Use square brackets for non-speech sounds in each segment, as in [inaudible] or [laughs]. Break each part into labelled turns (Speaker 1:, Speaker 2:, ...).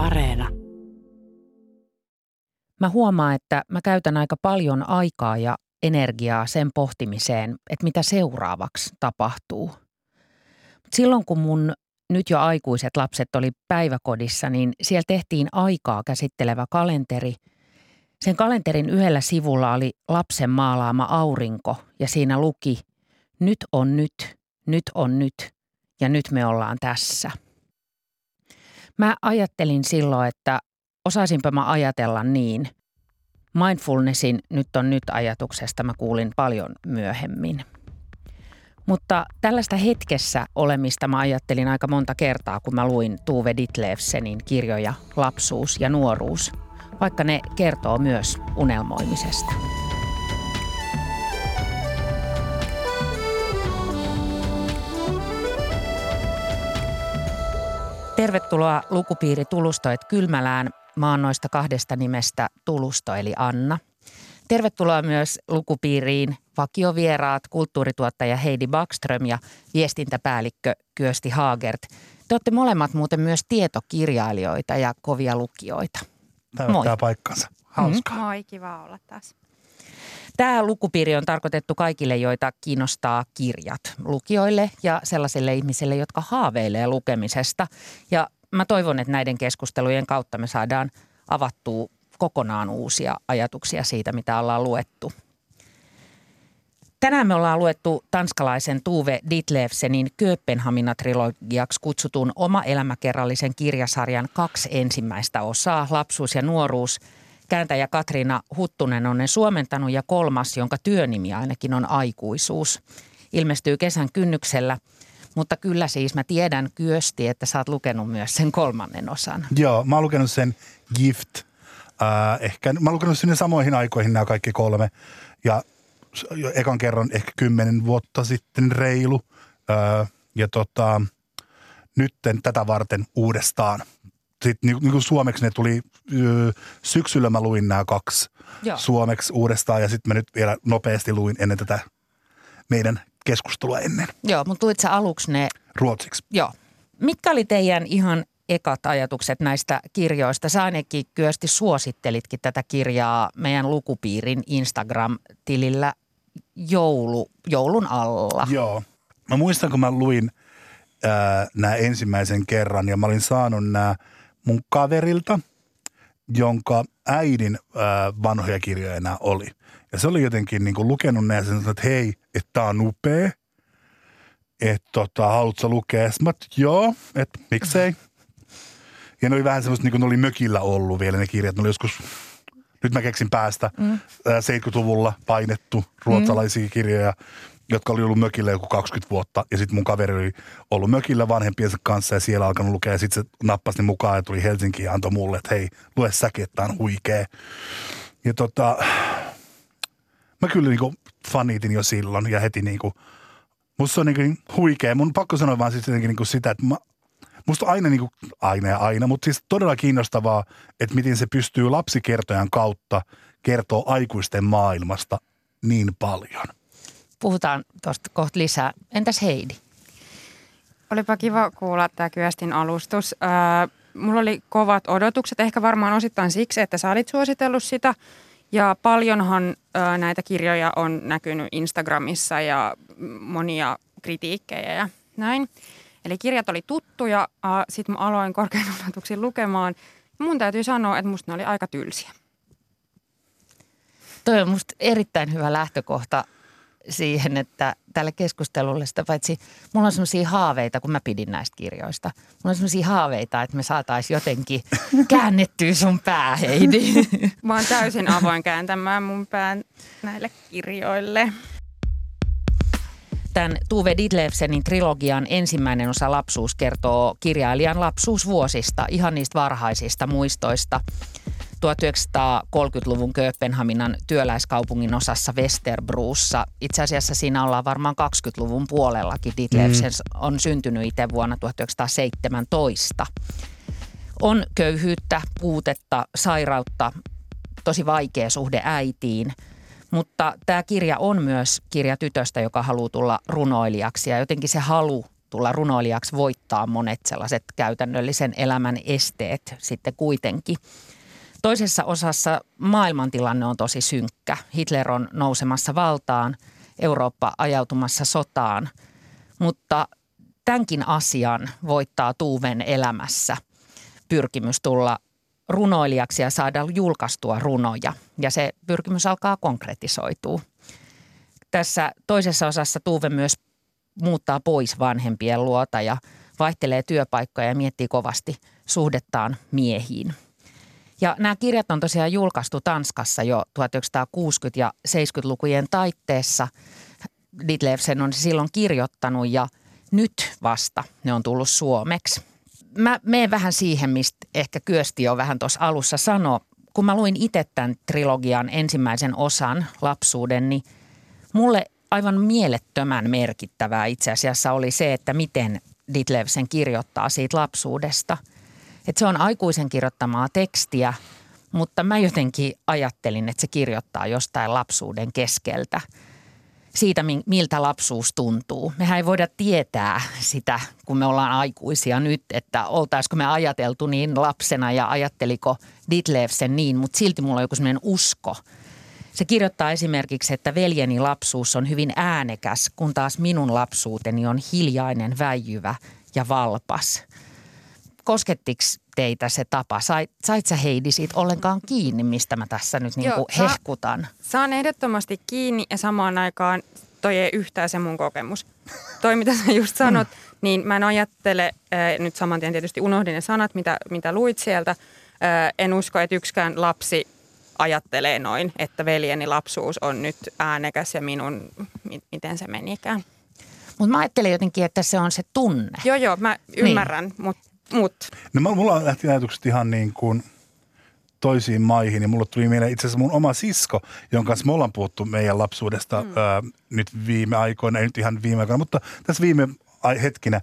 Speaker 1: Areena.
Speaker 2: Mä huomaan, että mä käytän aika paljon aikaa ja energiaa sen pohtimiseen, että mitä seuraavaksi tapahtuu. Mut silloin kun mun nyt jo aikuiset lapset oli päiväkodissa, niin siellä tehtiin aikaa käsittelevä kalenteri. Sen kalenterin yhdellä sivulla oli lapsen maalaama aurinko ja siinä luki nyt on nyt, nyt on nyt ja nyt me ollaan tässä. Mä ajattelin silloin, että osaisinpä mä ajatella niin. Mindfulnessin nyt on nyt ajatuksesta mä kuulin paljon myöhemmin. Mutta tällaista hetkessä olemista mä ajattelin aika monta kertaa, kun mä luin Tuve Ditlevsenin kirjoja Lapsuus ja nuoruus, vaikka ne kertoo myös unelmoimisesta. Tervetuloa lukupiiri Tulustoet Kylmälään. Mä oon noista kahdesta nimestä Tulusto eli Anna. Tervetuloa myös lukupiiriin vakiovieraat, kulttuurituottaja Heidi Backström ja viestintäpäällikkö Kyösti Haagert. Te olette molemmat muuten myös tietokirjailijoita ja kovia lukijoita.
Speaker 3: Täyttää paikkansa. Hauskaa.
Speaker 4: Mm. Moi, kiva olla taas.
Speaker 2: Tämä lukupiiri on tarkoitettu kaikille, joita kiinnostaa kirjat. Lukijoille ja sellaisille ihmisille, jotka haaveilee lukemisesta. Ja mä toivon, että näiden keskustelujen kautta me saadaan avattua kokonaan uusia ajatuksia siitä, mitä ollaan luettu. Tänään me ollaan luettu tanskalaisen Tuve Ditlevsenin Kööpenhamina-trilogiaksi kutsutun oma elämäkerrallisen kirjasarjan kaksi ensimmäistä osaa, Lapsuus ja nuoruus – kääntäjä Katriina Huttunen on ne suomentanut ja kolmas, jonka työnimi ainakin on aikuisuus. Ilmestyy kesän kynnyksellä, mutta kyllä siis mä tiedän kyösti, että sä oot lukenut myös sen kolmannen osan.
Speaker 3: Joo, mä oon lukenut sen Gift. Äh, ehkä, mä oon lukenut sinne samoihin aikoihin nämä kaikki kolme. Ja ekan kerran ehkä kymmenen vuotta sitten reilu. Äh, ja tota, nytten tätä varten uudestaan sitten niin, niin kuin suomeksi ne tuli syksyllä mä luin nämä kaksi Joo. suomeksi uudestaan ja sitten mä nyt vielä nopeasti luin ennen tätä meidän keskustelua ennen.
Speaker 2: Joo, mutta luit sä aluksi ne?
Speaker 3: Ruotsiksi.
Speaker 2: Joo. Mitkä oli teidän ihan ekat ajatukset näistä kirjoista? Sä ainakin kyösti suosittelitkin tätä kirjaa meidän lukupiirin Instagram-tilillä joulu, joulun alla.
Speaker 3: Joo. Mä muistan, kun mä luin nämä ensimmäisen kerran ja mä olin saanut nämä – mun kaverilta, jonka äidin ää, vanhoja kirjoja enää oli. Ja se oli jotenkin niin kuin lukenut ne ja sanoi, että hei, että tää on upea. Että tota, haluatko lukea? Mä joo, että miksei. Ja ne oli vähän semmoista, niin kuin ne oli mökillä ollut vielä ne kirjat. Ne oli joskus, nyt mä keksin päästä, mm. 70-luvulla painettu ruotsalaisia mm. kirjoja jotka oli ollut mökillä joku 20 vuotta. Ja sitten mun kaveri oli ollut mökillä vanhempiensa kanssa ja siellä alkanut lukea. Ja sitten se nappasi ne mukaan ja tuli Helsinkiin ja antoi mulle, että hei, lue säkin, että on huikea. Ja tota, mä kyllä niinku fanitin jo silloin ja heti niinku, musta se on niinku huikea. Mun pakko sanoa vaan siis niinku sitä, että mä, musta aina niinku, aina ja aina, mutta siis todella kiinnostavaa, että miten se pystyy lapsikertojan kautta kertoo aikuisten maailmasta niin paljon –
Speaker 2: puhutaan tuosta kohta lisää. Entäs Heidi?
Speaker 4: Olipa kiva kuulla tämä Kyöstin alustus. Äh, mulla oli kovat odotukset, ehkä varmaan osittain siksi, että sä olit suositellut sitä. Ja paljonhan äh, näitä kirjoja on näkynyt Instagramissa ja monia kritiikkejä ja näin. Eli kirjat oli tuttuja, sitten mä aloin korkean odotuksin lukemaan. Mun täytyy sanoa, että musta ne oli aika tylsiä.
Speaker 2: Toi on musta erittäin hyvä lähtökohta siihen, että tälle keskustelulle sitä paitsi mulla on sellaisia haaveita, kun mä pidin näistä kirjoista. Mulla on sellaisia haaveita, että me saataisiin jotenkin [laughs] käännettyä sun pää, Heidi. [laughs]
Speaker 4: Mä oon täysin avoin kääntämään mun pään näille kirjoille.
Speaker 2: Tämän Tuve Didlevsenin trilogian ensimmäinen osa Lapsuus kertoo kirjailijan lapsuusvuosista, ihan niistä varhaisista muistoista – 1930-luvun Kööpenhaminan työläiskaupungin osassa Westerbruussa. Itse asiassa siinä ollaan varmaan 20-luvun puolellakin. Ditlevsen mm. on syntynyt itse vuonna 1917. On köyhyyttä, puutetta, sairautta, tosi vaikea suhde äitiin. Mutta tämä kirja on myös kirja tytöstä, joka haluaa tulla runoilijaksi ja jotenkin se halu tulla runoilijaksi voittaa monet sellaiset käytännöllisen elämän esteet sitten kuitenkin. Toisessa osassa maailmantilanne on tosi synkkä. Hitler on nousemassa valtaan, Eurooppa ajautumassa sotaan, mutta tämänkin asian voittaa Tuuven elämässä pyrkimys tulla runoilijaksi ja saada julkaistua runoja. Ja se pyrkimys alkaa konkretisoitua. Tässä toisessa osassa Tuuve myös muuttaa pois vanhempien luota ja vaihtelee työpaikkoja ja miettii kovasti suhdettaan miehiin. Ja nämä kirjat on tosiaan julkaistu Tanskassa jo 1960- ja 70-lukujen taitteessa. Ditlevsen on silloin kirjoittanut ja nyt vasta ne on tullut suomeksi. Mä menen vähän siihen, mistä ehkä Kyösti jo vähän tuossa alussa sanoi. Kun mä luin itse tämän trilogian ensimmäisen osan lapsuuden, niin mulle aivan mielettömän merkittävää itse asiassa oli se, että miten Ditlevsen kirjoittaa siitä lapsuudesta. Että se on aikuisen kirjoittamaa tekstiä, mutta mä jotenkin ajattelin, että se kirjoittaa jostain lapsuuden keskeltä. Siitä, miltä lapsuus tuntuu. Mehän ei voida tietää sitä, kun me ollaan aikuisia nyt, että oltaisiko me ajateltu niin lapsena ja ajatteliko Ditlevsen niin, mutta silti mulla on joku sellainen usko – se kirjoittaa esimerkiksi, että veljeni lapsuus on hyvin äänekäs, kun taas minun lapsuuteni on hiljainen, väijyvä ja valpas. Koskettiko teitä se tapa? Sait, sait sä Heidi siitä ollenkaan kiinni, mistä mä tässä nyt niinku Joo, hehkutan?
Speaker 4: Saan ehdottomasti kiinni ja samaan aikaan toi ei yhtään se mun kokemus. Toi, mitä sä just sanot, mm. niin mä en ajattele, äh, nyt saman tien tietysti unohdin ne sanat, mitä, mitä luit sieltä. Äh, en usko, että yksikään lapsi ajattelee noin, että veljeni lapsuus on nyt äänekäs ja minun, miten se menikään.
Speaker 2: Mutta mä ajattelen jotenkin, että se on se tunne.
Speaker 4: Joo, joo, mä ymmärrän, niin. mutta mut.
Speaker 3: No mulla lähti ajatukset ihan niin kuin toisiin maihin ja mulle tuli mieleen itse asiassa mun oma sisko, jonka kanssa me ollaan puhuttu meidän lapsuudesta mm. ää, nyt viime aikoina, ei nyt ihan viime aikoina, mutta tässä viime hetkinä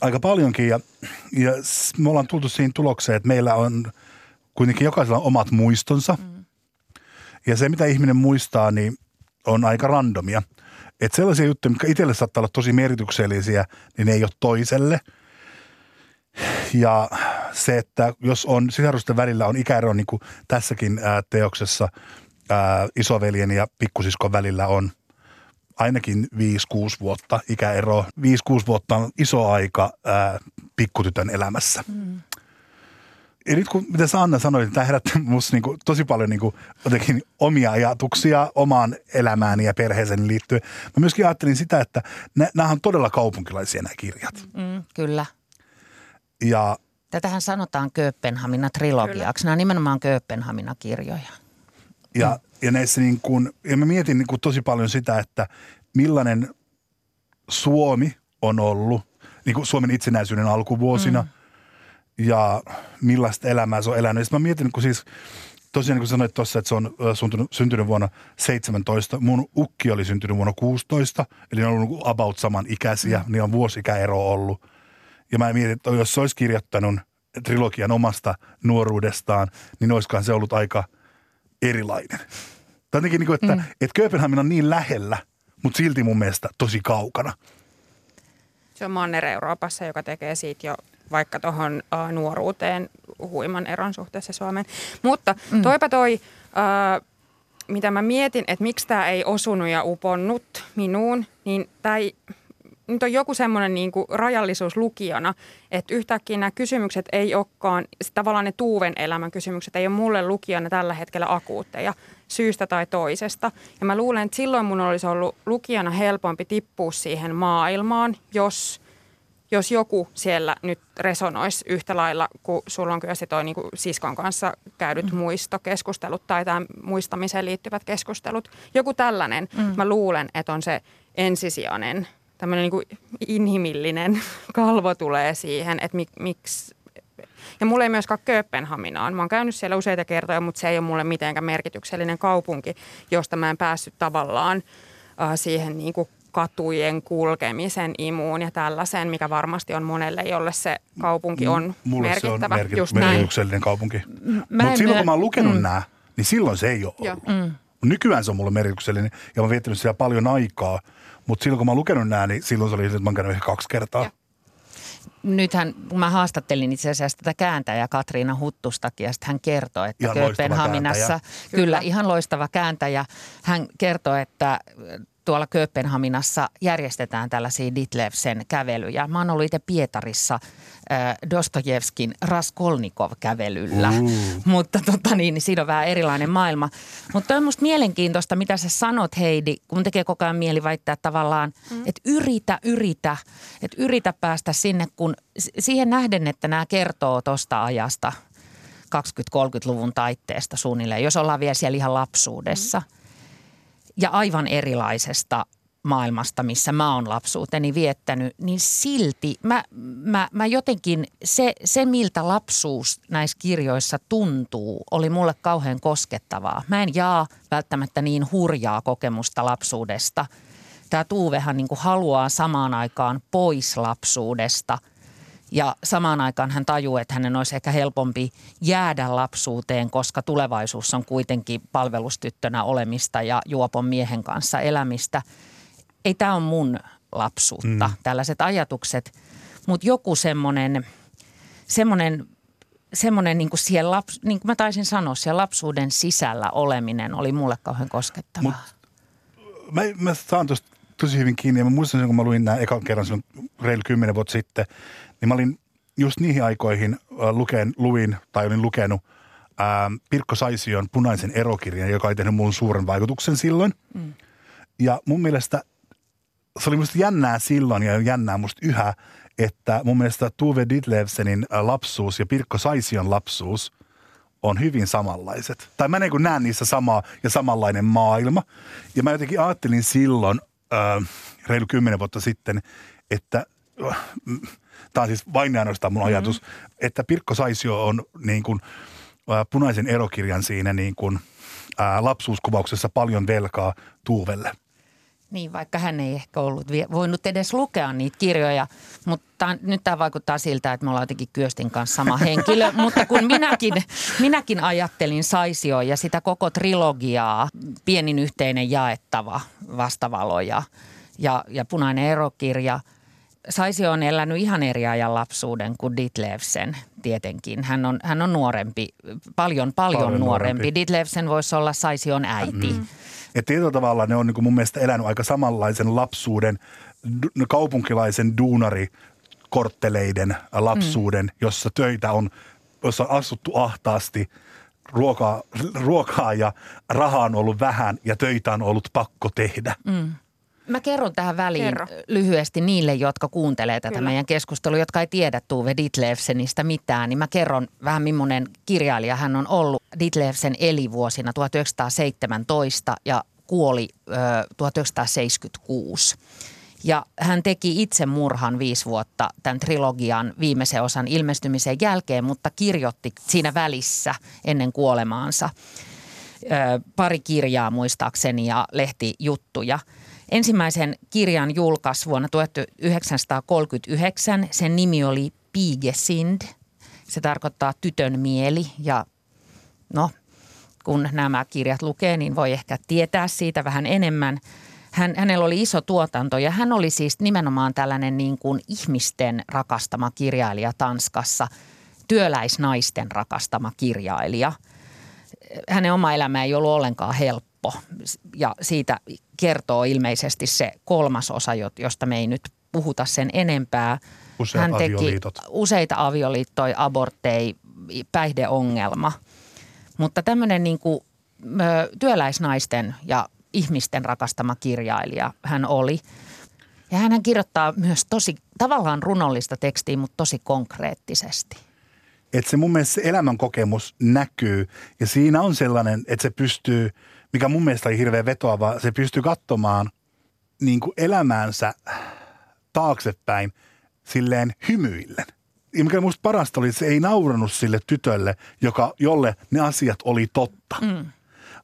Speaker 3: aika paljonkin ja, ja me ollaan tultu siihen tulokseen, että meillä on kuitenkin jokaisella on omat muistonsa. Mm ja se, mitä ihminen muistaa, niin on aika randomia. Että sellaisia juttuja, mitkä itselle saattaa olla tosi merkityksellisiä, niin ne ei ole toiselle. Ja se, että jos on sisarusten välillä on ikäero, niin kuin tässäkin ää, teoksessa ää, isoveljen ja pikkusiskon välillä on ainakin 5-6 vuotta ikäero. 5-6 vuotta on iso aika ää, pikkutytön elämässä. Mm ja nyt kun, mitä Sanna sanoi, niin tämä herätti minusta niin tosi paljon niin kuin, jotenkin omia ajatuksia omaan elämääni ja perheeseeni liittyen. Mä myöskin ajattelin sitä, että nämä on todella kaupunkilaisia nämä kirjat.
Speaker 2: Mm, kyllä.
Speaker 3: Ja
Speaker 2: Tätähän sanotaan Kööpenhamina trilogiaksi. Nämä on nimenomaan Kööpenhamina kirjoja.
Speaker 3: Ja, mm. ja näissä niin kuin, ja mä mietin niin kuin tosi paljon sitä, että millainen Suomi on ollut niin kuin Suomen itsenäisyyden alkuvuosina – ja millaista elämää se on elänyt. Sitten mä mietin, kun siis tosiaan niin kuin sanoit tuossa, että se on syntynyt, syntynyt vuonna 17. Mun ukki oli syntynyt vuonna 16, eli ne on ollut about saman ikäisiä, mm. niin on vuosikäero ollut. Ja mä mietin, että jos se olisi kirjoittanut trilogian omasta nuoruudestaan, niin olisikohan se ollut aika erilainen. Tai jotenkin, niin kuin, että, mm. että Kööpenhamina on niin lähellä, mutta silti mun mielestä tosi kaukana.
Speaker 4: Se on Manner-Euroopassa, joka tekee siitä jo vaikka tuohon uh, nuoruuteen huiman eron suhteessa Suomeen. Mutta mm. toipa toi, uh, mitä mä mietin, että miksi tämä ei osunut ja uponnut minuun, niin tämä ei, nyt on joku semmoinen niin rajallisuus lukijana, että yhtäkkiä nämä kysymykset ei olekaan, tavallaan ne Tuuven elämän kysymykset ei ole mulle lukijana tällä hetkellä akuutteja syystä tai toisesta. Ja mä luulen, että silloin mun olisi ollut lukijana helpompi tippua siihen maailmaan, jos – jos joku siellä nyt resonoisi yhtä lailla, kun sulla on kyllä se toi niin siskon kanssa käydyt mm. muistokeskustelut tai tämän muistamiseen liittyvät keskustelut. Joku tällainen, mm. mä luulen, että on se ensisijainen, tämmöinen niin inhimillinen [laughs] kalvo tulee siihen, että mik, miksi ja mulla ei myöskään Kööpenhaminaan. Mä oon käynyt siellä useita kertoja, mutta se ei ole mulle mitenkään merkityksellinen kaupunki, josta mä en päässyt tavallaan äh, siihen niin kuin katujen kulkemisen imuun ja tällaisen, mikä varmasti on monelle, jolle se kaupunki on
Speaker 3: Mulle
Speaker 4: merkittävä.
Speaker 3: se on merkit- Just merkityksellinen kaupunki. Mutta silloin kun mä oon lukenut mm. nämä, niin silloin se ei ole ollut. Mm. Nykyään se on mulle merkityksellinen ja mä oon viettänyt siellä paljon aikaa, mutta silloin kun mä oon lukenut nämä, niin silloin se oli, että mä oon käynyt ehkä kaksi kertaa. Ja.
Speaker 2: nythän, kun mä haastattelin itse asiassa tätä kääntäjää Katriina Huttustakin, ja sitten hän kertoi, että
Speaker 3: Ihan
Speaker 2: Kööpenhaminassa,
Speaker 3: kääntäjä.
Speaker 2: kyllä,
Speaker 4: Kyllä.
Speaker 2: ihan loistava kääntäjä. Hän kertoi, että tuolla Kööpenhaminassa järjestetään tällaisia Ditlevsen kävelyjä. Mä oon ollut itse Pietarissa äh, Dostojevskin Raskolnikov-kävelyllä,
Speaker 3: Uh.
Speaker 2: mutta tota niin, niin siinä on vähän erilainen maailma. Mutta on musta mielenkiintoista, mitä sä sanot Heidi, kun tekee koko ajan mieli väittää tavallaan, mm. että yritä, yritä, että yritä päästä sinne, kun siihen nähden, että nämä kertoo tuosta ajasta 20-30-luvun taitteesta suunnilleen, jos ollaan vielä siellä ihan lapsuudessa. Mm. Ja aivan erilaisesta maailmasta, missä mä oon lapsuuteni viettänyt, niin silti mä, mä, mä jotenkin, se, se miltä lapsuus näissä kirjoissa tuntuu, oli mulle kauhean koskettavaa. Mä en jaa välttämättä niin hurjaa kokemusta lapsuudesta. Tämä Tuuvehan niin haluaa samaan aikaan pois lapsuudesta – ja samaan aikaan hän tajuu, että hänen olisi ehkä helpompi jäädä lapsuuteen, koska tulevaisuus on kuitenkin palvelustyttönä olemista ja juopon miehen kanssa elämistä. Ei tämä ole mun lapsuutta, mm. tällaiset ajatukset, mutta joku semmoinen, semmoinen, semmoinen niin kuin siellä laps, niin kuin mä taisin sanoa, siellä lapsuuden sisällä oleminen oli mulle kauhean koskettavaa.
Speaker 3: Mut mä, mä saan tuosta tosi hyvin kiinni ja mä muistan sen, kun mä luin nämä ekan kerran silloin reilu kymmenen vuotta sitten, niin mä olin just niihin aikoihin äh, lukeen, luin tai olin lukenut äh, Pirkko Saision punaisen erokirjan, joka oli tehnyt muun suuren vaikutuksen silloin. Mm. Ja mun mielestä se oli musta jännää silloin ja jännää musta yhä, että mun mielestä Tuve Ditlevsenin äh, lapsuus ja Pirkko Saision lapsuus on hyvin samanlaiset. Tai mä niin näen niissä sama ja samanlainen maailma. Ja mä jotenkin ajattelin silloin, äh, reilu kymmenen vuotta sitten, että äh, tämä on siis vain ainoastaan mun ajatus, mm-hmm. että Pirkko Saisio on niin kuin, äh, punaisen erokirjan siinä niin kuin, äh, lapsuuskuvauksessa paljon velkaa Tuuvelle.
Speaker 2: Niin, vaikka hän ei ehkä ollut voinut edes lukea niitä kirjoja, mutta nyt tämä vaikuttaa siltä, että me ollaan jotenkin Kyöstin kanssa sama [laughs] henkilö. mutta kun minäkin, minäkin ajattelin Saisio ja sitä koko trilogiaa, pienin yhteinen jaettava vastavalo ja, ja, ja punainen erokirja. Saisio on elänyt ihan eri ajan lapsuuden kuin Ditlevsen tietenkin. Hän on, hän on nuorempi, paljon, paljon,
Speaker 3: Paljon
Speaker 2: nuorempi.
Speaker 3: nuorempi.
Speaker 2: Ditlevsen voisi olla Saision äiti. Mm.
Speaker 3: Että tietyllä tavalla ne on niin kuin mun mielestä elänyt aika samanlaisen lapsuuden, du- kaupunkilaisen duunarikortteleiden lapsuuden, mm. jossa töitä on, jossa on asuttu ahtaasti, ruokaa, ruokaa ja rahaa on ollut vähän ja töitä on ollut pakko tehdä. Mm.
Speaker 2: Mä kerron tähän väliin
Speaker 4: Kerro.
Speaker 2: lyhyesti niille, jotka kuuntelee tätä
Speaker 4: Kyllä.
Speaker 2: meidän keskustelua, jotka ei tiedä Tuve Ditlevsenistä mitään, niin mä kerron vähän millainen kirjailija hän on ollut. Ditlevsen eli vuosina 1917 ja kuoli ö, 1976. Ja hän teki itse murhan viisi vuotta tämän trilogian viimeisen osan ilmestymisen jälkeen, mutta kirjoitti siinä välissä ennen kuolemaansa ö, pari kirjaa muistaakseni ja lehtijuttuja. Ensimmäisen kirjan julkaisi vuonna 1939. Sen nimi oli Pigesind. Se tarkoittaa tytön mieli ja no, kun nämä kirjat lukee, niin voi ehkä tietää siitä vähän enemmän. Hän, hänellä oli iso tuotanto ja hän oli siis nimenomaan tällainen niin kuin ihmisten rakastama kirjailija Tanskassa, työläisnaisten rakastama kirjailija – hänen oma elämä ei ollut ollenkaan helppo. Ja siitä kertoo ilmeisesti se kolmas osa, jo- josta me ei nyt puhuta sen enempää.
Speaker 3: Useat
Speaker 2: Hän teki
Speaker 3: avioliitot.
Speaker 2: useita avioliittoja, abortteja, päihdeongelma. Mutta tämmöinen niin kuin, työläisnaisten ja ihmisten rakastama kirjailija hän oli. Ja hän kirjoittaa myös tosi tavallaan runollista tekstiä, mutta tosi konkreettisesti.
Speaker 3: Että se mun mielestä se elämän kokemus näkyy ja siinä on sellainen, että se pystyy, mikä mun mielestä oli hirveän vetoava, se pystyy katsomaan niin kuin elämäänsä taaksepäin silleen hymyillen. Ja mikä musta parasta oli, että se ei naurannut sille tytölle, joka, jolle ne asiat oli totta. Mm.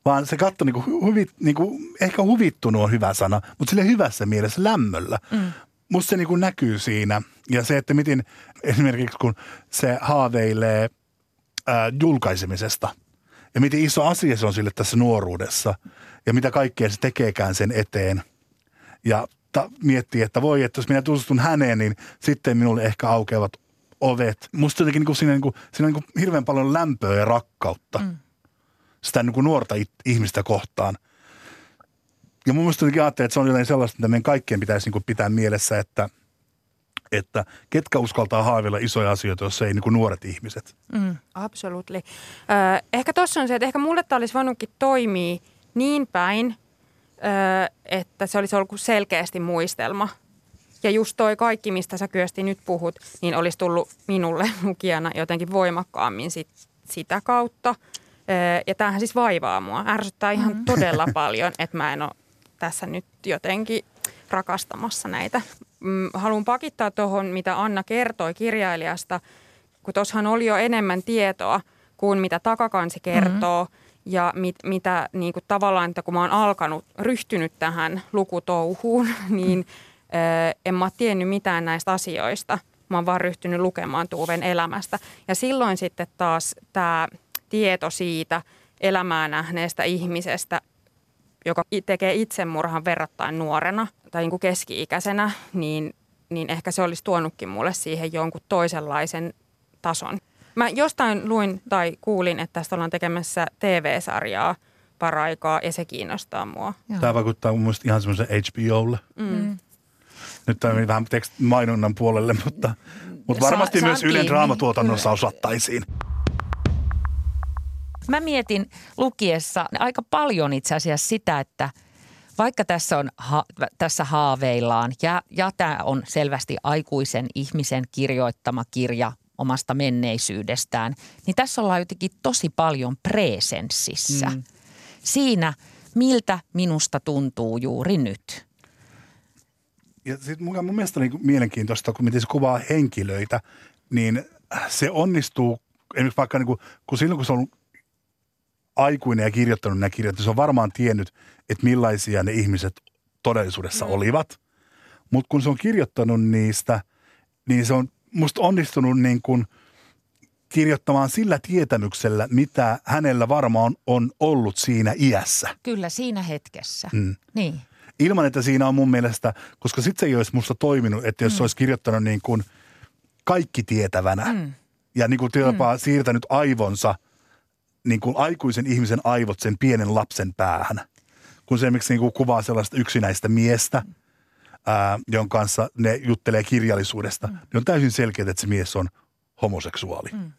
Speaker 3: Vaan se katsoi niinku huvi, niinku, ehkä huvittunut on hyvä sana, mutta sille hyvässä mielessä lämmöllä. Mm. Musta se niinku näkyy siinä. Ja se, että miten esimerkiksi kun se haaveilee ää, julkaisemisesta ja miten iso asia se on sille tässä nuoruudessa ja mitä kaikkea se tekeekään sen eteen. Ja mutta miettii, että voi, että jos minä tutustun häneen, niin sitten minulle ehkä aukeavat ovet. Musta jotenkin niin kuin siinä, niin kuin, siinä on niin kuin hirveän paljon lämpöä ja rakkautta. Mm. Sitä niin kuin nuorta ihmistä kohtaan. Ja mun mielestä jotenkin ajattelin, että se on jotenkin sellaista, että meidän kaikkien pitäisi niin kuin pitää mielessä, että, että ketkä uskaltaa haaveilla isoja asioita, jos ei niin kuin nuoret ihmiset.
Speaker 4: Mm. Absolutely. Äh, ehkä tuossa on se, että ehkä mulle tämä olisi voinutkin toimia niin päin, äh, että se olisi ollut selkeästi muistelma – ja just toi kaikki, mistä sä Kyösti nyt puhut, niin olisi tullut minulle [laughs] lukijana jotenkin voimakkaammin sit, sitä kautta. Ja tämähän siis vaivaa mua. Ärsyttää ihan mm. todella [laughs] paljon, että mä en ole tässä nyt jotenkin rakastamassa näitä. Mm, haluan pakittaa tuohon, mitä Anna kertoi kirjailijasta, kun tuossahan oli jo enemmän tietoa kuin mitä takakansi kertoo. Mm-hmm. Ja mit, mitä niin kuin tavallaan, että kun mä oon alkanut, ryhtynyt tähän lukutouhuun, [laughs] niin en mä tiennyt mitään näistä asioista. Mä oon vaan ryhtynyt lukemaan Tuuven elämästä. Ja silloin sitten taas tämä tieto siitä elämää nähneestä ihmisestä, joka tekee itsemurhan verrattain nuorena tai niin kuin keski-ikäisenä, niin, niin ehkä se olisi tuonutkin mulle siihen jonkun toisenlaisen tason. Mä jostain luin tai kuulin, että tästä ollaan tekemässä TV-sarjaa paraikaa ja se kiinnostaa mua.
Speaker 3: Joo. Tämä vaikuttaa mun mielestä ihan semmoisen HBOlle. Mm. mm. Nyt tämä vähän tekst mainonnan puolelle, mutta, mutta varmasti Sa- myös Ylen draamatuotannossa osattaisiin.
Speaker 2: Mä mietin lukiessa aika paljon itse asiassa sitä, että vaikka tässä, on ha, tässä haaveillaan ja, ja tämä on selvästi aikuisen ihmisen kirjoittama kirja omasta menneisyydestään, niin tässä ollaan jotenkin tosi paljon presenssissä. Mm. Siinä, miltä minusta tuntuu juuri nyt
Speaker 3: ja sit mun, mun mielestä niin mielenkiintoista, kun miten se kuvaa henkilöitä, niin se onnistuu, esimerkiksi vaikka niin kuin, kun silloin kun se on aikuinen ja kirjoittanut nämä kirjat, niin se on varmaan tiennyt, että millaisia ne ihmiset todellisuudessa mm. olivat. Mutta kun se on kirjoittanut niistä, niin se on musta onnistunut niin kuin kirjoittamaan sillä tietämyksellä, mitä hänellä varmaan on ollut siinä iässä.
Speaker 2: Kyllä, siinä hetkessä. Mm. Niin
Speaker 3: ilman, että siinä on mun mielestä, koska sitten se ei olisi musta toiminut, että jos mm. se olisi kirjoittanut niin kuin kaikki tietävänä mm. ja niin kuin jopa mm. siirtänyt aivonsa, niin kuin aikuisen ihmisen aivot sen pienen lapsen päähän. Kun se esimerkiksi niin kuin kuvaa sellaista yksinäistä miestä, ää, jonka kanssa ne juttelee kirjallisuudesta, mm. niin on täysin selkeää, että se mies on homoseksuaali. Mm.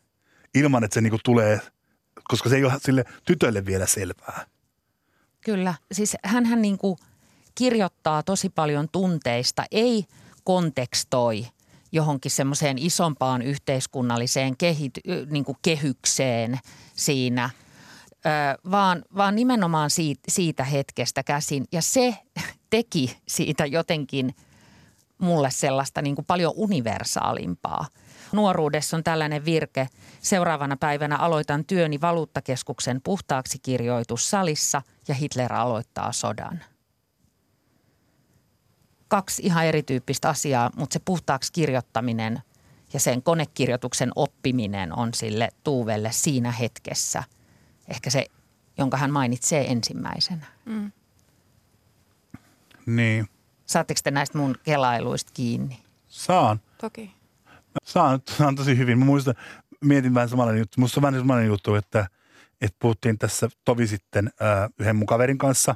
Speaker 3: Ilman, että se niin kuin tulee, koska se ei ole sille tytölle vielä selvää.
Speaker 2: Kyllä, siis hän niin kuin – kirjoittaa tosi paljon tunteista, ei kontekstoi johonkin semmoiseen isompaan yhteiskunnalliseen kehit, niin kuin kehykseen siinä, ö, vaan, vaan nimenomaan siitä, siitä hetkestä käsin. Ja se [laughs] teki siitä jotenkin mulle sellaista niin kuin paljon universaalimpaa. Nuoruudessa on tällainen virke. Seuraavana päivänä aloitan työni valuuttakeskuksen puhtaaksi kirjoitussalissa ja Hitler aloittaa sodan – kaksi ihan erityyppistä asiaa, mutta se puhtaaksi kirjoittaminen ja sen konekirjoituksen oppiminen on sille Tuuvelle siinä hetkessä ehkä se, jonka hän mainitsee ensimmäisenä. Mm.
Speaker 3: Niin.
Speaker 2: Saatteko te näistä mun kelailuista kiinni?
Speaker 3: Saan.
Speaker 4: Toki.
Speaker 3: Saan, saan tosi hyvin. Mä muistan, mietin vähän samanlainen juttu. Musta on vähän samanlainen juttu, että, että puhuttiin tässä tovi sitten äh, yhden mun kaverin kanssa.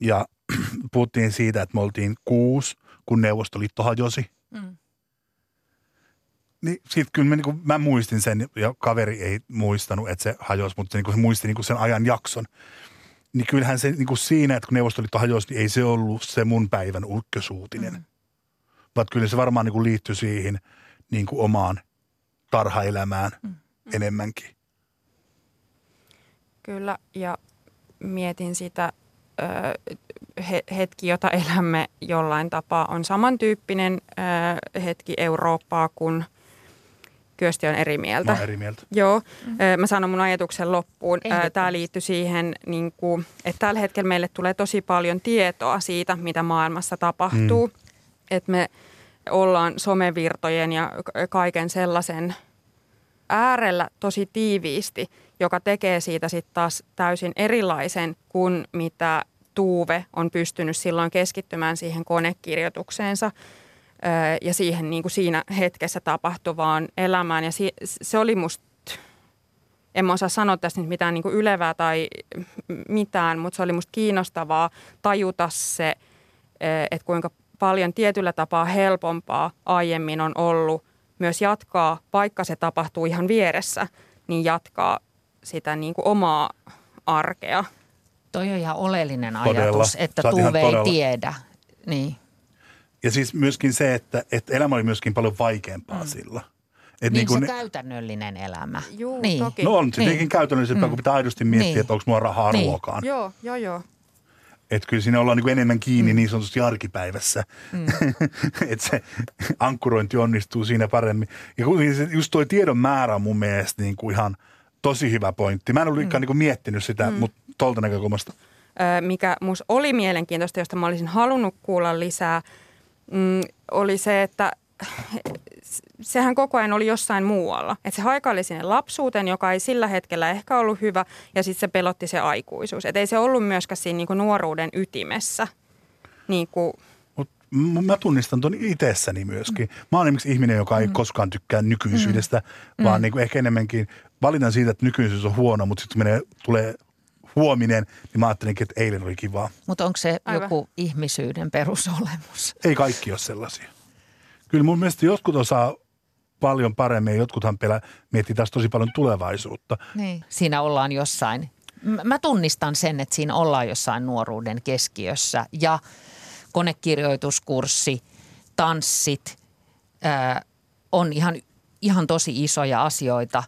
Speaker 3: Ja [clears throat] puhuttiin siitä, että me oltiin kuusi, kun Neuvostoliitto hajosi. Mm. Niin sit kyllä mä, niin kuin, mä muistin sen, ja kaveri ei muistanut, että se hajosi, mutta se, niin kuin, se muisti niin kuin sen ajan jakson. Niin kyllähän se niin kuin siinä, että kun Neuvostoliitto hajosi, niin ei se ollut se mun päivän ykkösuutinen. Mm. Vaan kyllä se varmaan niin kuin liittyi siihen niin kuin omaan tarhaelämään mm. enemmänkin.
Speaker 4: Kyllä, ja mietin sitä hetki, jota elämme jollain tapaa, on samantyyppinen hetki Eurooppaa kuin Kyösti on eri mieltä.
Speaker 3: Mä eri mieltä.
Speaker 4: Joo. Mm. Mä sanon mun ajatuksen loppuun. Tämä liittyy siihen, niin kuin, että tällä hetkellä meille tulee tosi paljon tietoa siitä, mitä maailmassa tapahtuu. Mm. Että me ollaan somevirtojen ja kaiken sellaisen äärellä tosi tiiviisti, joka tekee siitä sitten taas täysin erilaisen kuin mitä Tuuve on pystynyt silloin keskittymään siihen konekirjoitukseensa ja siihen niin kuin siinä hetkessä tapahtuvaan elämään. Ja se oli musta, en mä osaa sanoa tästä nyt mitään niin kuin ylevää tai mitään, mutta se oli musta kiinnostavaa tajuta se, että kuinka paljon tietyllä tapaa helpompaa aiemmin on ollut myös jatkaa, vaikka se tapahtuu ihan vieressä, niin jatkaa sitä niin kuin omaa arkea.
Speaker 2: Toi on ihan oleellinen ajatus, todella. että Tuuve ei tiedä. Niin.
Speaker 3: Ja siis myöskin se, että, että elämä oli myöskin paljon vaikeampaa mm. sillä.
Speaker 2: Et niin, niin kun, se käytännöllinen elämä.
Speaker 4: Juu, niin. toki.
Speaker 3: No on se niin. tietenkin käytännöllisempää, mm. kun pitää aidosti miettiä, niin. että onko mulla rahaa niin. ruokaan.
Speaker 4: Joo, joo, joo.
Speaker 3: Että kyllä siinä ollaan niin enemmän kiinni mm. niin sanotusti arkipäivässä. Mm. [laughs] että se ankkurointi onnistuu siinä paremmin. Ja just tuo tiedon määrä on mun mielestä niin kuin ihan tosi hyvä pointti. Mä en ollut mm. niin miettinyt sitä, mm. mutta tuolta näkökulmasta.
Speaker 4: Öö, mikä musta oli mielenkiintoista, josta mä olisin halunnut kuulla lisää, mm, oli se, että sehän koko ajan oli jossain muualla. Että se haikaili sinne lapsuuteen, joka ei sillä hetkellä ehkä ollut hyvä, ja sitten se pelotti se aikuisuus. Että ei se ollut myöskään siinä niinku nuoruuden ytimessä. Niinku,
Speaker 3: mä tunnistan tuon itsessäni myöskin. Mä oon esimerkiksi ihminen, joka ei mm. koskaan tykkää nykyisyydestä, mm. vaan mm. Niin ehkä enemmänkin valitan siitä, että nykyisyys on huono, mutta sitten menee, tulee huominen, niin mä ajattelin, että eilen oli kivaa.
Speaker 2: Mutta onko se Aivan. joku ihmisyyden perusolemus?
Speaker 3: Ei kaikki ole sellaisia. Kyllä mun mielestä jotkut osaa paljon paremmin ja jotkuthan pelä, miettii taas tosi paljon tulevaisuutta.
Speaker 2: Niin. Siinä ollaan jossain. Mä tunnistan sen, että siinä ollaan jossain nuoruuden keskiössä ja konekirjoituskurssi, tanssit ää, on ihan, ihan tosi isoja asioita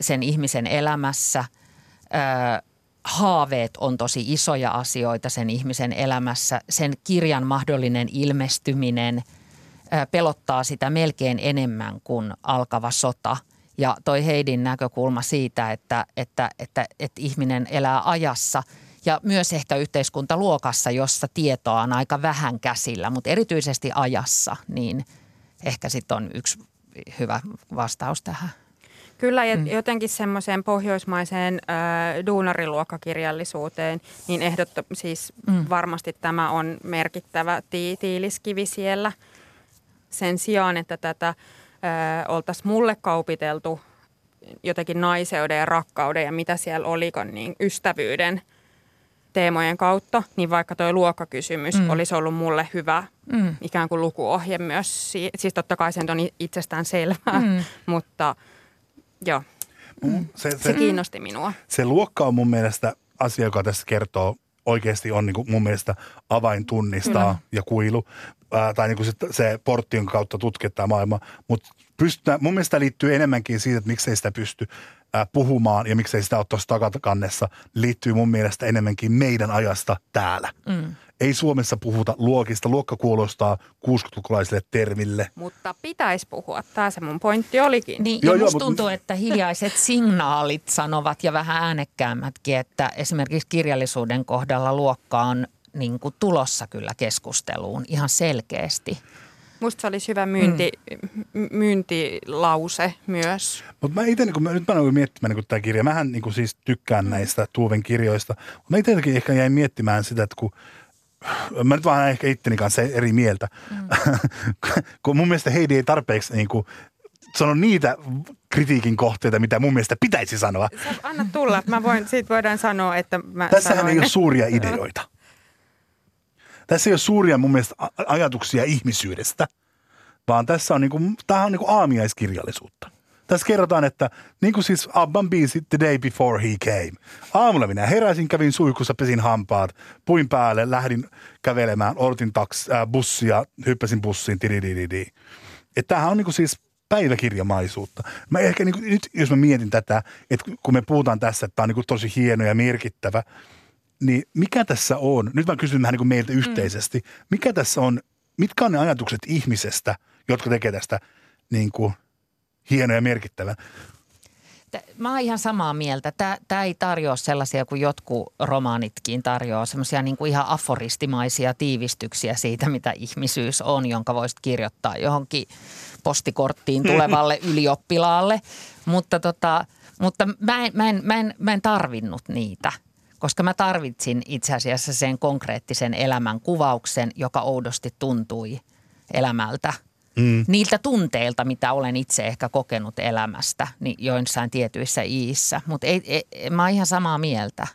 Speaker 2: sen ihmisen elämässä. Ää, haaveet on tosi isoja asioita sen ihmisen elämässä. Sen kirjan mahdollinen ilmestyminen – pelottaa sitä melkein enemmän kuin alkava sota. Ja toi Heidin näkökulma siitä, että, että, että, että ihminen elää ajassa ja myös ehkä yhteiskuntaluokassa, jossa tietoa on aika vähän käsillä, mutta erityisesti ajassa, niin ehkä sitten on yksi hyvä vastaus tähän.
Speaker 4: Kyllä, ja mm. jotenkin semmoiseen pohjoismaiseen äh, duunariluokkakirjallisuuteen, niin ehdotto, siis mm. varmasti tämä on merkittävä ti- tiiliskivi siellä – sen sijaan, että tätä oltaisiin mulle kaupiteltu jotenkin naiseuden ja rakkauden ja mitä siellä olikaan, niin ystävyyden teemojen kautta, niin vaikka tuo luokkakysymys mm. olisi ollut mulle hyvä mm. ikään kuin lukuohje myös. Siis totta kai se on itsestään selvää, mm. [laughs] mutta joo, mm. se, se, se kiinnosti minua.
Speaker 3: Se luokka on mun mielestä asia, joka tässä kertoo oikeasti on niin kuin mun mielestä avain tunnistaa Kyllä. ja kuilu ää, tai niin kuin se, se portti, jonka kautta tutkittaa maailma. Mutta mun mielestä liittyy enemmänkin siitä, että miksei sitä pysty ää, puhumaan ja miksei sitä ole tuossa takakannessa, liittyy mun mielestä enemmänkin meidän ajasta täällä. Mm. Ei Suomessa puhuta luokista. Luokka kuulostaa 60-lukulaiselle termille.
Speaker 4: Mutta pitäisi puhua. Tämä se mun pointti olikin.
Speaker 2: Niin, joo, ja joo, musta tuntuu, mutta... että hiljaiset signaalit sanovat ja vähän äänekkäämmätkin, että esimerkiksi kirjallisuuden kohdalla luokka on niin kuin tulossa kyllä keskusteluun ihan selkeästi.
Speaker 4: Musta se olisi hyvä myynti, mm. myyntilause myös.
Speaker 3: Mutta mä itse, niin nyt mä olen miettimään niin tämä kirja, mähän niin siis tykkään mm. näistä Tuuven kirjoista. Mä itse ehkä jäin miettimään sitä, että kun mä nyt vaan ehkä itteni kanssa eri mieltä, mm. [laughs] kun mun mielestä Heidi ei tarpeeksi niin kuin, sano niitä kritiikin kohteita, mitä mun mielestä pitäisi sanoa.
Speaker 4: Sä anna tulla, mä voin, siitä voidaan sanoa, että mä
Speaker 3: Tässähän sanoin. ei ole suuria ideoita. [laughs] Tässä ei ole suuria mun mielestä ajatuksia ihmisyydestä, vaan tässä on, niinku, tämä on niinku aamiaiskirjallisuutta. Tässä kerrotaan, että niin kuin siis Abban biisi The Day Before He Came. Aamulla minä heräsin, kävin suihkussa, pesin hampaat, puin päälle, lähdin kävelemään, odotin taks, äh, bussia, hyppäsin bussiin, tididididi. Että tämähän on niin kuin siis päiväkirjamaisuutta. Mä ehkä niin kuin, nyt jos mä mietin tätä, että kun me puhutaan tässä, että tämä on niin kuin tosi hieno ja merkittävä, niin mikä tässä on, nyt mä kysyn vähän niin kuin meiltä mm. yhteisesti, mikä tässä on, mitkä on ne ajatukset ihmisestä, jotka tekee tästä niin kuin hieno ja merkittävä?
Speaker 2: Mä oon ihan samaa mieltä. Tämä ei tarjoa sellaisia kuin jotkut romaanitkin tarjoaa, semmoisia niin ihan aforistimaisia tiivistyksiä siitä, mitä ihmisyys on, jonka voisit kirjoittaa johonkin postikorttiin [laughs] tulevalle ylioppilaalle. Mutta, tota, mutta mä, en, mä, en, mä, en, mä en tarvinnut niitä – koska mä tarvitsin itse asiassa sen konkreettisen elämän kuvauksen, joka oudosti tuntui elämältä. Mm. Niiltä tunteilta, mitä olen itse ehkä kokenut elämästä niin joissain tietyissä iissä. Mutta ei, ei, mä oon ihan samaa mieltä.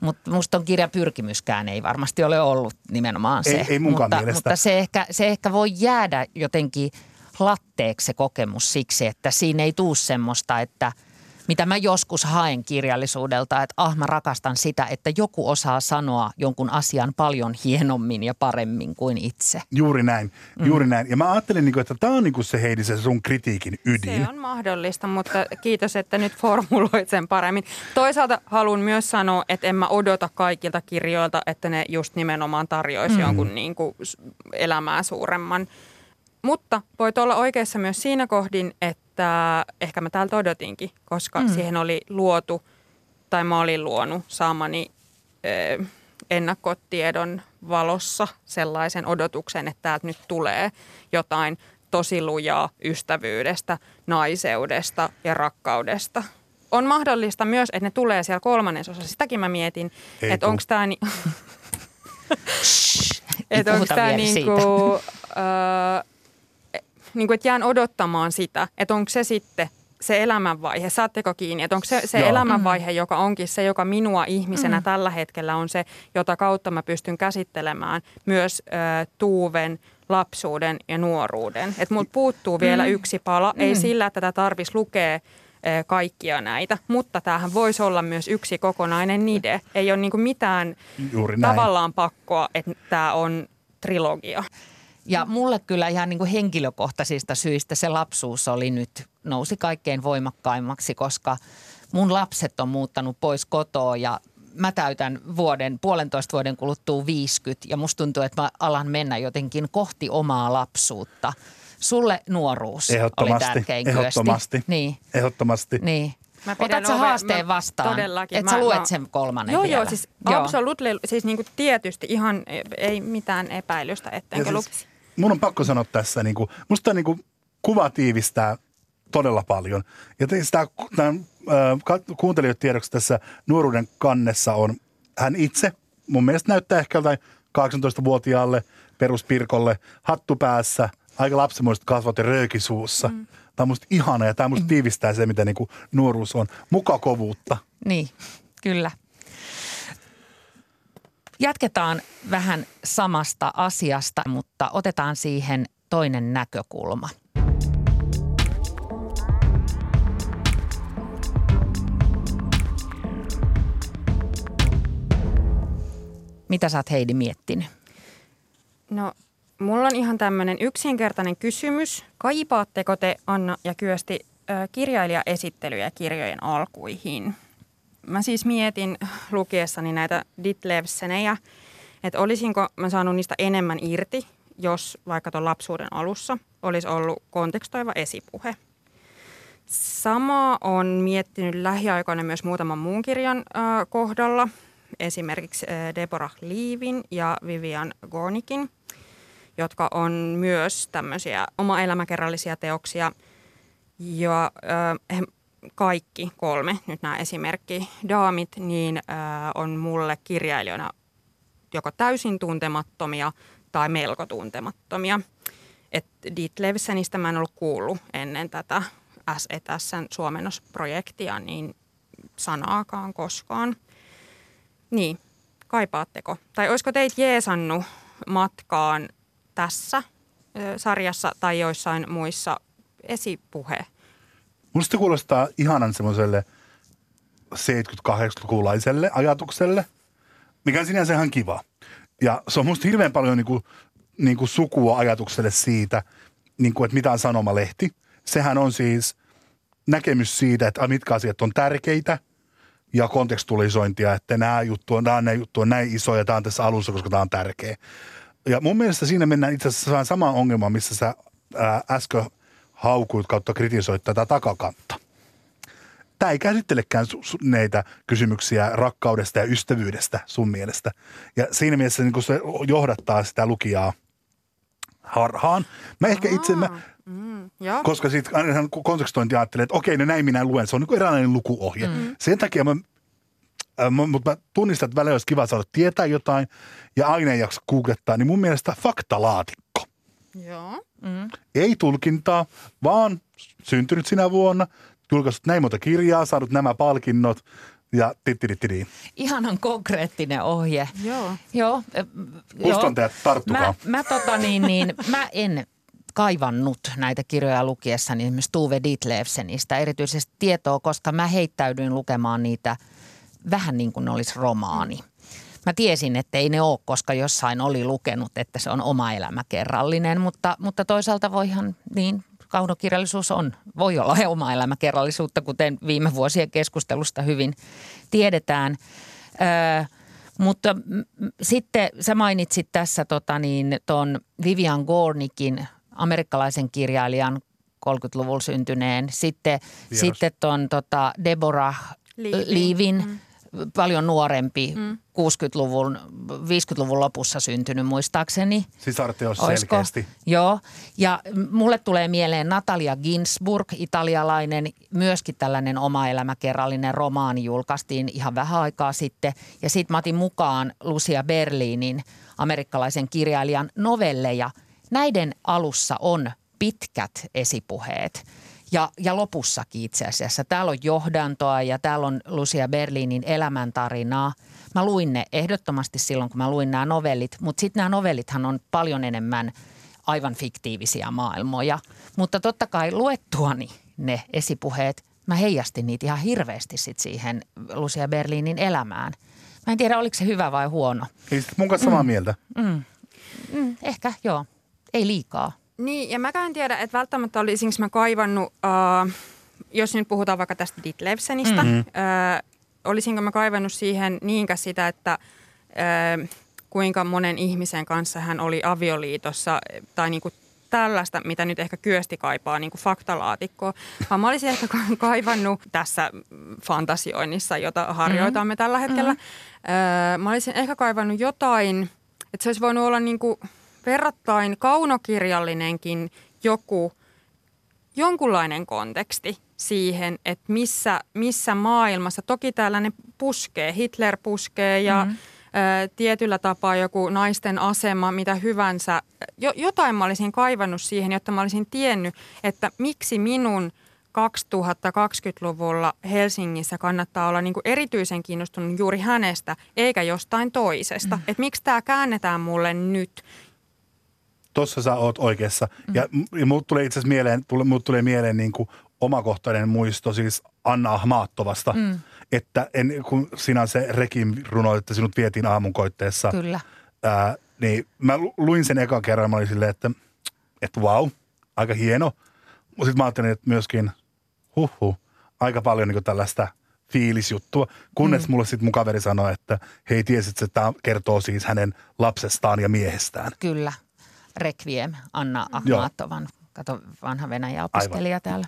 Speaker 2: Mutta musta on kirjan pyrkimyskään ei varmasti ole ollut nimenomaan se.
Speaker 3: Ei, ei munkaan
Speaker 2: mutta,
Speaker 3: mielestä.
Speaker 2: mutta se ehkä, se ehkä voi jäädä jotenkin latteeksi se kokemus siksi, että siinä ei tuu semmoista, että – mitä mä joskus haen kirjallisuudelta, että ah mä rakastan sitä, että joku osaa sanoa jonkun asian paljon hienommin ja paremmin kuin itse.
Speaker 3: Juuri näin, mm. juuri näin. Ja mä ajattelin, niinku, että tämä on niinku se Heidi se sun kritiikin ydin.
Speaker 4: Se on mahdollista, mutta kiitos, että nyt formuloit sen paremmin. Toisaalta haluan myös sanoa, että en mä odota kaikilta kirjoilta, että ne just nimenomaan tarjoisi mm. jonkun niinku elämää suuremman. Mutta voit olla oikeassa myös siinä kohdin, että että ehkä mä täältä odotinkin, koska mm. siihen oli luotu tai mä olin luonut saamani ö, ennakkotiedon valossa sellaisen odotuksen, että täältä nyt tulee jotain tosi lujaa ystävyydestä, naiseudesta ja rakkaudesta. On mahdollista myös, että ne tulee siellä kolmannesosassa. Sitäkin mä mietin, Ei että onko tämä... Ni- että onko tämä niinku, niin kuin, että jään odottamaan sitä, että onko se sitten se elämänvaihe, saatteko kiinni, että onko se, se elämänvaihe, joka onkin se, joka minua ihmisenä mm. tällä hetkellä on se, jota kautta mä pystyn käsittelemään myös äh, Tuuven lapsuuden ja nuoruuden. Että multa puuttuu vielä mm. yksi pala, mm. ei sillä, että tätä tarvitsisi lukea kaikkia näitä, mutta tämähän voisi olla myös yksi kokonainen nide. Ei ole niin mitään tavallaan pakkoa, että tämä on trilogia.
Speaker 2: Ja mulle kyllä ihan niin kuin henkilökohtaisista syistä se lapsuus oli nyt, nousi kaikkein voimakkaimmaksi, koska mun lapset on muuttanut pois kotoa ja mä täytän vuoden, puolentoista vuoden kuluttua 50 ja musta tuntuu, että mä alan mennä jotenkin kohti omaa lapsuutta. Sulle nuoruus oli tärkein
Speaker 3: Ehdottomasti.
Speaker 2: Niin.
Speaker 3: Ehdottomasti.
Speaker 2: Niin. Mä Otatko sä haasteen mä, vastaan?
Speaker 4: Todellakin.
Speaker 2: Että sä luet mä, sen kolmannen
Speaker 4: Joo,
Speaker 2: vielä?
Speaker 4: joo, siis joo. absolutely, siis niinku tietysti ihan ei mitään epäilystä, ettenkö siis, lukisi
Speaker 3: mun on pakko sanoa tässä, niin kuin, musta niin kuin, kuva tiivistää todella paljon. Ja sitä, tämän, äh, kuuntelijoiden tiedoksi tässä nuoruuden kannessa on hän itse. Mun mielestä näyttää ehkä jotain 18-vuotiaalle peruspirkolle hattu päässä, aika lapsimuiset kasvot ja röökisuussa. Mm. Tämä on musta ihana ja tämä musta tiivistää se, mitä niin kuin nuoruus on. Mukakovuutta.
Speaker 2: Niin, kyllä. Jatketaan vähän samasta asiasta, mutta otetaan siihen toinen näkökulma. Mitä sä oot Heidi miettinyt?
Speaker 4: No, mulla on ihan tämmöinen yksinkertainen kysymys. Kaipaatteko te, Anna ja Kyösti, kirjailijaesittelyjä kirjojen alkuihin? Mä siis mietin lukiessani näitä Ditlevsenejä, että olisinko mä saanut niistä enemmän irti, jos vaikka tuon lapsuuden alussa olisi ollut kontekstoiva esipuhe. Sama on miettinyt lähiaikoina myös muutaman muun kirjan äh, kohdalla, esimerkiksi äh, Deborah Leavin ja Vivian Gornikin, jotka on myös tämmöisiä oma elämäkerrallisia teoksia. Ja äh, kaikki kolme, nyt nämä esimerkki daamit, niin ää, on mulle kirjailijana joko täysin tuntemattomia tai melko tuntemattomia. Et Ditlevsenistä mä en ollut kuullut ennen tätä SETSn suomennosprojektia, niin sanaakaan koskaan. Niin, kaipaatteko? Tai olisiko teit jeesannut matkaan tässä sarjassa tai joissain muissa esipuhe
Speaker 3: Musta kuulostaa ihanan semmoiselle 70-80-lukulaiselle ajatukselle, mikä on sinänsä ihan kiva. Ja se on musta hirveän paljon niin kuin, niin kuin sukua ajatukselle siitä, niin kuin, että mitä on sanomalehti. Sehän on siis näkemys siitä, että mitkä asiat on tärkeitä ja kontekstualisointia, että nämä juttu on, nämä juttu on näin iso ja tämä on tässä alussa, koska tämä on tärkeä. Ja mun mielestä siinä mennään itse asiassa samaan ongelmaan, missä sä ää, äsken haukuit kautta kritisoit tätä takakantta. Tämä ei käsittelekään neitä kysymyksiä rakkaudesta ja ystävyydestä sun mielestä. Ja siinä mielessä niin se johdattaa sitä lukijaa harhaan. Mä ehkä itse, mä, mm, koska siitä kontekstointi ajattelee, että okei, no näin minä luen. Se on niin eräänlainen lukuohje. Mm. Sen takia mä äh, mutta mä tunnistan, että välillä olisi kiva saada tietää jotain ja aina ei jaksa googlettaa, niin mun mielestä faktalaatikko.
Speaker 4: Joo.
Speaker 2: Mm.
Speaker 3: Ei tulkintaa, vaan syntynyt sinä vuonna, julkaisut näin monta kirjaa, saanut nämä palkinnot ja tittirittiri.
Speaker 2: Ihanan konkreettinen ohje.
Speaker 4: Joo.
Speaker 2: Joo.
Speaker 3: teidät, tarttukaa.
Speaker 2: Mä, mä, tota niin, niin, mä en kaivannut näitä kirjoja lukiessani esimerkiksi Tuve Ditlevsenistä erityisesti tietoa, koska mä heittäydyin lukemaan niitä vähän niin kuin ne olisi romaani. Mä tiesin, että ei ne ole, koska jossain oli lukenut, että se on oma elämäkerrallinen, mutta, mutta toisaalta voihan niin kaunokirjallisuus on, voi olla [laughs] oma elämäkerrallisuutta, kuten viime vuosien keskustelusta hyvin tiedetään. Öö, mutta m- sitten sä mainitsit tässä tota niin, ton Vivian Gornickin, amerikkalaisen kirjailijan 30-luvulla syntyneen. Sitten,
Speaker 3: Vieras.
Speaker 2: sitten ton tota Deborah
Speaker 4: Leavin.
Speaker 2: Liivin, mm. Paljon nuorempi, mm. 60-luvun, 50-luvun lopussa syntynyt muistaakseni.
Speaker 3: Sisarteos
Speaker 2: Oisko?
Speaker 3: selkeästi.
Speaker 2: Joo, ja mulle tulee mieleen Natalia Ginsburg, italialainen, myöskin tällainen oma elämäkerrallinen romaani julkaistiin ihan vähän aikaa sitten. Ja sitten mä otin mukaan Lucia Berlinin, amerikkalaisen kirjailijan novelleja. Näiden alussa on pitkät esipuheet. Ja, ja lopussakin itse asiassa. Täällä on johdantoa ja täällä on Lucia Berlinin elämäntarinaa. Mä luin ne ehdottomasti silloin, kun mä luin nämä novellit, mutta sitten nämä novellithan on paljon enemmän aivan fiktiivisiä maailmoja. Mutta totta kai luettuani ne esipuheet, mä heijastin niitä ihan hirveästi sit siihen Lucia Berlinin elämään. Mä en tiedä, oliko se hyvä vai huono.
Speaker 3: Ei mun kanssa samaa mieltä.
Speaker 2: Mm, ehkä joo, ei liikaa.
Speaker 4: Niin, ja mäkään en tiedä, että välttämättä olisinko mä kaivannut, uh, jos nyt puhutaan vaikka tästä Ditlevsenistä, mm-hmm. uh, olisinko mä kaivannut siihen niinkä sitä, että uh, kuinka monen ihmisen kanssa hän oli avioliitossa tai niinku tällaista, mitä nyt ehkä kyösti kaipaa, niin kuin faktalaatikkoa, vaan mä olisin ehkä ka- kaivannut tässä fantasioinnissa, jota harjoitamme mm-hmm. tällä hetkellä. Mm-hmm. Mä olisin ehkä kaivannut jotain, että se olisi voinut olla niin kuin verrattain kaunokirjallinenkin joku, jonkunlainen konteksti siihen, että missä, missä maailmassa, toki tällainen puskee, Hitler puskee ja mm-hmm tietyllä tapaa joku naisten asema, mitä hyvänsä. Jo, jotain mä olisin kaivannut siihen, jotta mä olisin tiennyt, että miksi minun 2020-luvulla Helsingissä kannattaa olla niin kuin erityisen kiinnostunut juuri hänestä, eikä jostain toisesta. Mm. Että miksi tämä käännetään mulle nyt?
Speaker 3: Tossa sä oot oikeassa. Mm. Ja, ja muut tulee itse asiassa mieleen, tule, muut tulee mieleen niin kuin omakohtainen muisto siis Anna Ahmaattovasta. Mm. Että en, kun sinä se Rekin runo, että sinut vietiin aamunkoitteessa.
Speaker 2: Kyllä.
Speaker 3: Ää, niin mä lu- luin sen ekan kerran mä olin silleen, että, että wow, aika hieno. Mutta sitten mä ajattelin, että myöskin huhhuh, aika paljon niin tällaista fiilisjuttua. Kunnes mm. mulle sitten mun kaveri sanoi, että hei tiesit, että tämä kertoo siis hänen lapsestaan ja miehestään.
Speaker 2: Kyllä. Requiem, Anna Ahmatovan. Kato, vanha Venäjä opiskelija täällä.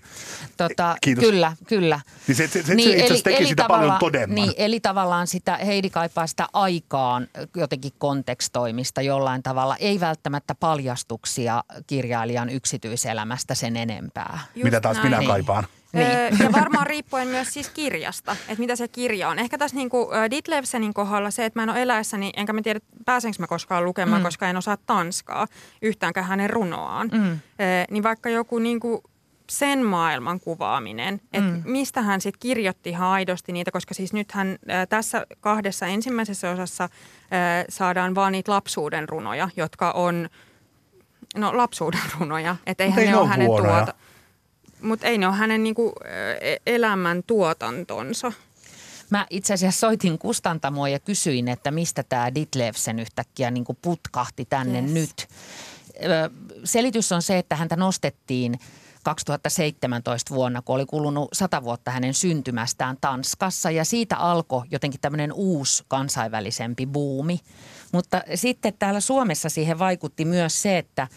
Speaker 2: Tota,
Speaker 3: Kiitos.
Speaker 2: Kyllä, kyllä.
Speaker 3: Niin se, se, se, niin, se itse asiassa teki sitä paljon todemman.
Speaker 2: Niin, eli tavallaan sitä, Heidi kaipaa sitä aikaan jotenkin kontekstoimista jollain tavalla. Ei välttämättä paljastuksia kirjailijan yksityiselämästä sen enempää.
Speaker 3: Just Mitä taas näin. minä kaipaan.
Speaker 4: Niin. Ja varmaan riippuen myös siis kirjasta, että mitä se kirja on. Ehkä tässä niin kuin Ditlevsenin kohdalla se, että mä en ole eläessäni, enkä mä tiedä pääsenkö mä koskaan lukemaan, mm. koska en osaa tanskaa yhtäänkään hänen runoaan. Mm. Niin vaikka joku niin kuin sen maailman kuvaaminen, että mm. mistä hän sitten kirjoitti ihan aidosti niitä, koska siis nythän tässä kahdessa ensimmäisessä osassa saadaan vaan niitä lapsuuden runoja, jotka on, no lapsuuden runoja, että eihän
Speaker 3: ei
Speaker 4: ne ole hänen tuota. Mutta ei ne ole hänen niinku elämän tuotantonsa.
Speaker 2: Mä itse asiassa soitin kustantamoa ja kysyin, että mistä tämä Ditlevsen yhtäkkiä niin kuin putkahti tänne
Speaker 4: Yes.
Speaker 2: nyt. Selitys on se, että häntä nostettiin 2017 vuonna, kun oli kulunut sata vuotta hänen syntymästään Tanskassa ja siitä alkoi jotenkin tämmöinen uusi kansainvälisempi buumi. Mutta sitten täällä Suomessa siihen vaikutti myös se, että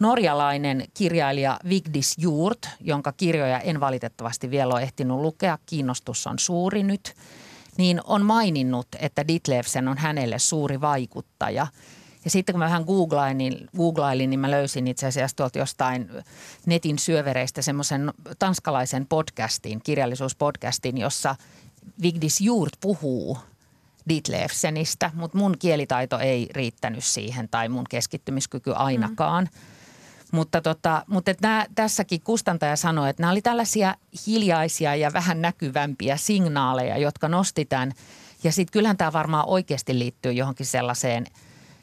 Speaker 2: norjalainen kirjailija Vigdis Hjort, jonka kirjoja en valitettavasti vielä ole ehtinyt lukea, kiinnostus on suuri nyt, niin on maininnut, että Ditlevsen on hänelle suuri vaikuttaja. Ja sitten kun mä vähän googlailin, googlailin niin mä löysin itse asiassa tuolta jostain netin syövereistä semmoisen tanskalaisen podcastin, kirjallisuuspodcastin, jossa Vigdis Hjort puhuu Ditlevsenistä, mutta mun kielitaito ei riittänyt siihen tai mun keskittymiskyky ainakaan. Mm. Mutta, tota, mutta nää, tässäkin kustantaja sanoi, että nämä oli tällaisia hiljaisia ja vähän näkyvämpiä signaaleja, jotka nosti tämän. Ja sitten kyllähän tämä varmaan oikeasti liittyy johonkin sellaiseen –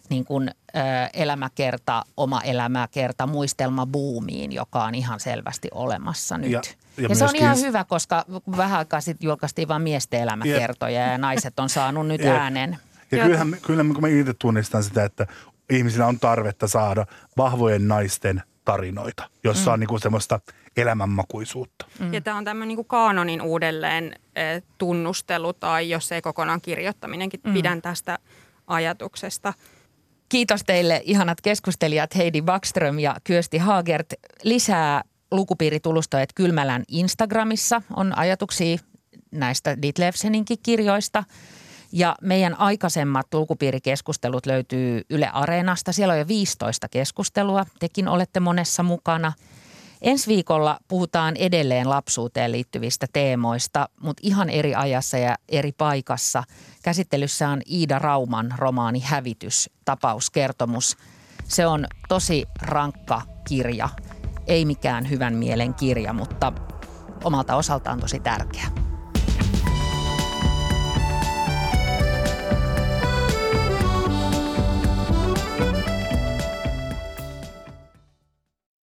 Speaker 2: niin kuin, ö, elämäkerta, oma elämäkerta, muistelma buumiin, joka on ihan selvästi olemassa nyt. Ja, ja, ja se on ihan hyvä, koska vähän aikaa sitten julkaistiin vain miesten elämäkertoja ja, ja naiset on saanut nyt ja, äänen.
Speaker 3: Ja kyllähän, kyllähän kun mä itse tunnistan sitä, että ihmisillä on tarvetta saada vahvojen naisten tarinoita, jossa mm. on niinku semmoista elämänmakuisuutta.
Speaker 4: Mm. Ja tämä on tämmöinen niinku kaanonin uudelleen e, tunnustelu tai jos ei kokonaan kirjoittaminenkin. Mm. Pidän tästä ajatuksesta.
Speaker 2: Kiitos teille ihanat keskustelijat Heidi Backström ja Kyösti Haagert. Lisää lukupiiritulustojet Kylmälän Instagramissa on ajatuksia näistä Ditlevseninkin kirjoista. Ja meidän aikaisemmat lukupiirikeskustelut löytyy Yle Areenasta. Siellä on jo 15 keskustelua. Tekin olette monessa mukana – Ensi viikolla puhutaan edelleen lapsuuteen liittyvistä teemoista, mutta ihan eri ajassa ja eri paikassa. Käsittelyssä on Iida Rauman romaani Hävitys, tapauskertomus. Se on tosi rankka kirja, ei mikään hyvän mielen kirja, mutta omalta osaltaan tosi tärkeä.